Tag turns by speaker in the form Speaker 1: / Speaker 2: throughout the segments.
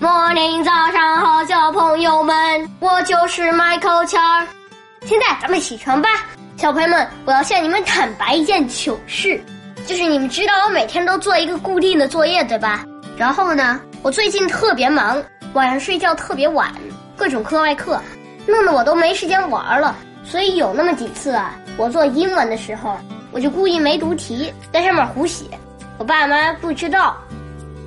Speaker 1: Morning，早上好，小朋友们，我就是 Michael 钱儿。现在咱们起床吧，小朋友们，我要向你们坦白一件糗事，就是你们知道我每天都做一个固定的作业，对吧？然后呢，我最近特别忙，晚上睡觉特别晚，各种课外课，弄得我都没时间玩了。所以有那么几次啊，我做英文的时候，我就故意没读题，在上面胡写。我爸妈不知道，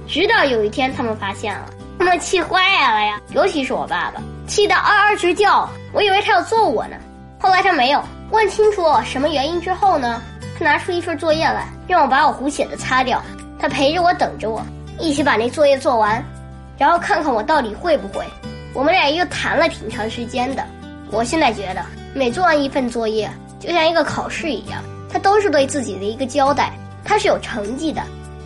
Speaker 1: 直到有一天他们发现了，他们气坏了呀。尤其是我爸爸，气得嗷嗷直叫。我以为他要揍我呢，后来他没有。问清楚什么原因之后呢，他拿出一份作业来，让我把我胡写的擦掉。他陪着我，等着我，一起把那作业做完，然后看看我到底会不会。我们俩又谈了挺长时间的。我现在觉得。每做完一份作业，就像一个考试一样，它都是对自己的一个交代，它是有成绩的，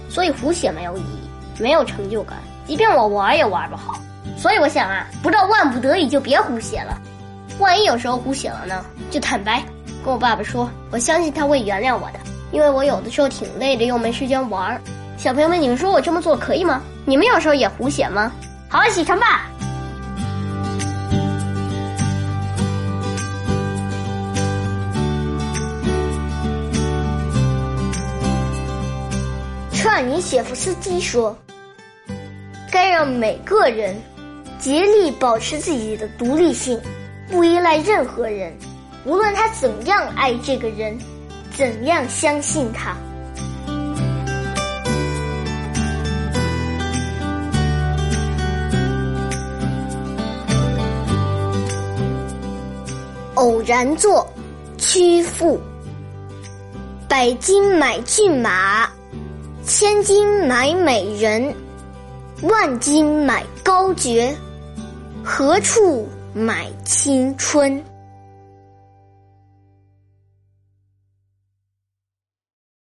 Speaker 1: 所以胡写没有意义，没有成就感，即便我玩也玩不好。所以我想啊，不到万不得已就别胡写了，万一有时候胡写了呢，就坦白跟我爸爸说，我相信他会原谅我的，因为我有的时候挺累的，又没时间玩。小朋友们，你们说我这么做可以吗？你们有时候也胡写吗？好，起床吧。
Speaker 2: 车尔尼谢夫斯基说：“该让每个人竭力保持自己的独立性，不依赖任何人，无论他怎样爱这个人，怎样相信他。”偶然作，曲阜，百金买骏马。千金买美人，万金买高爵，何处买青春？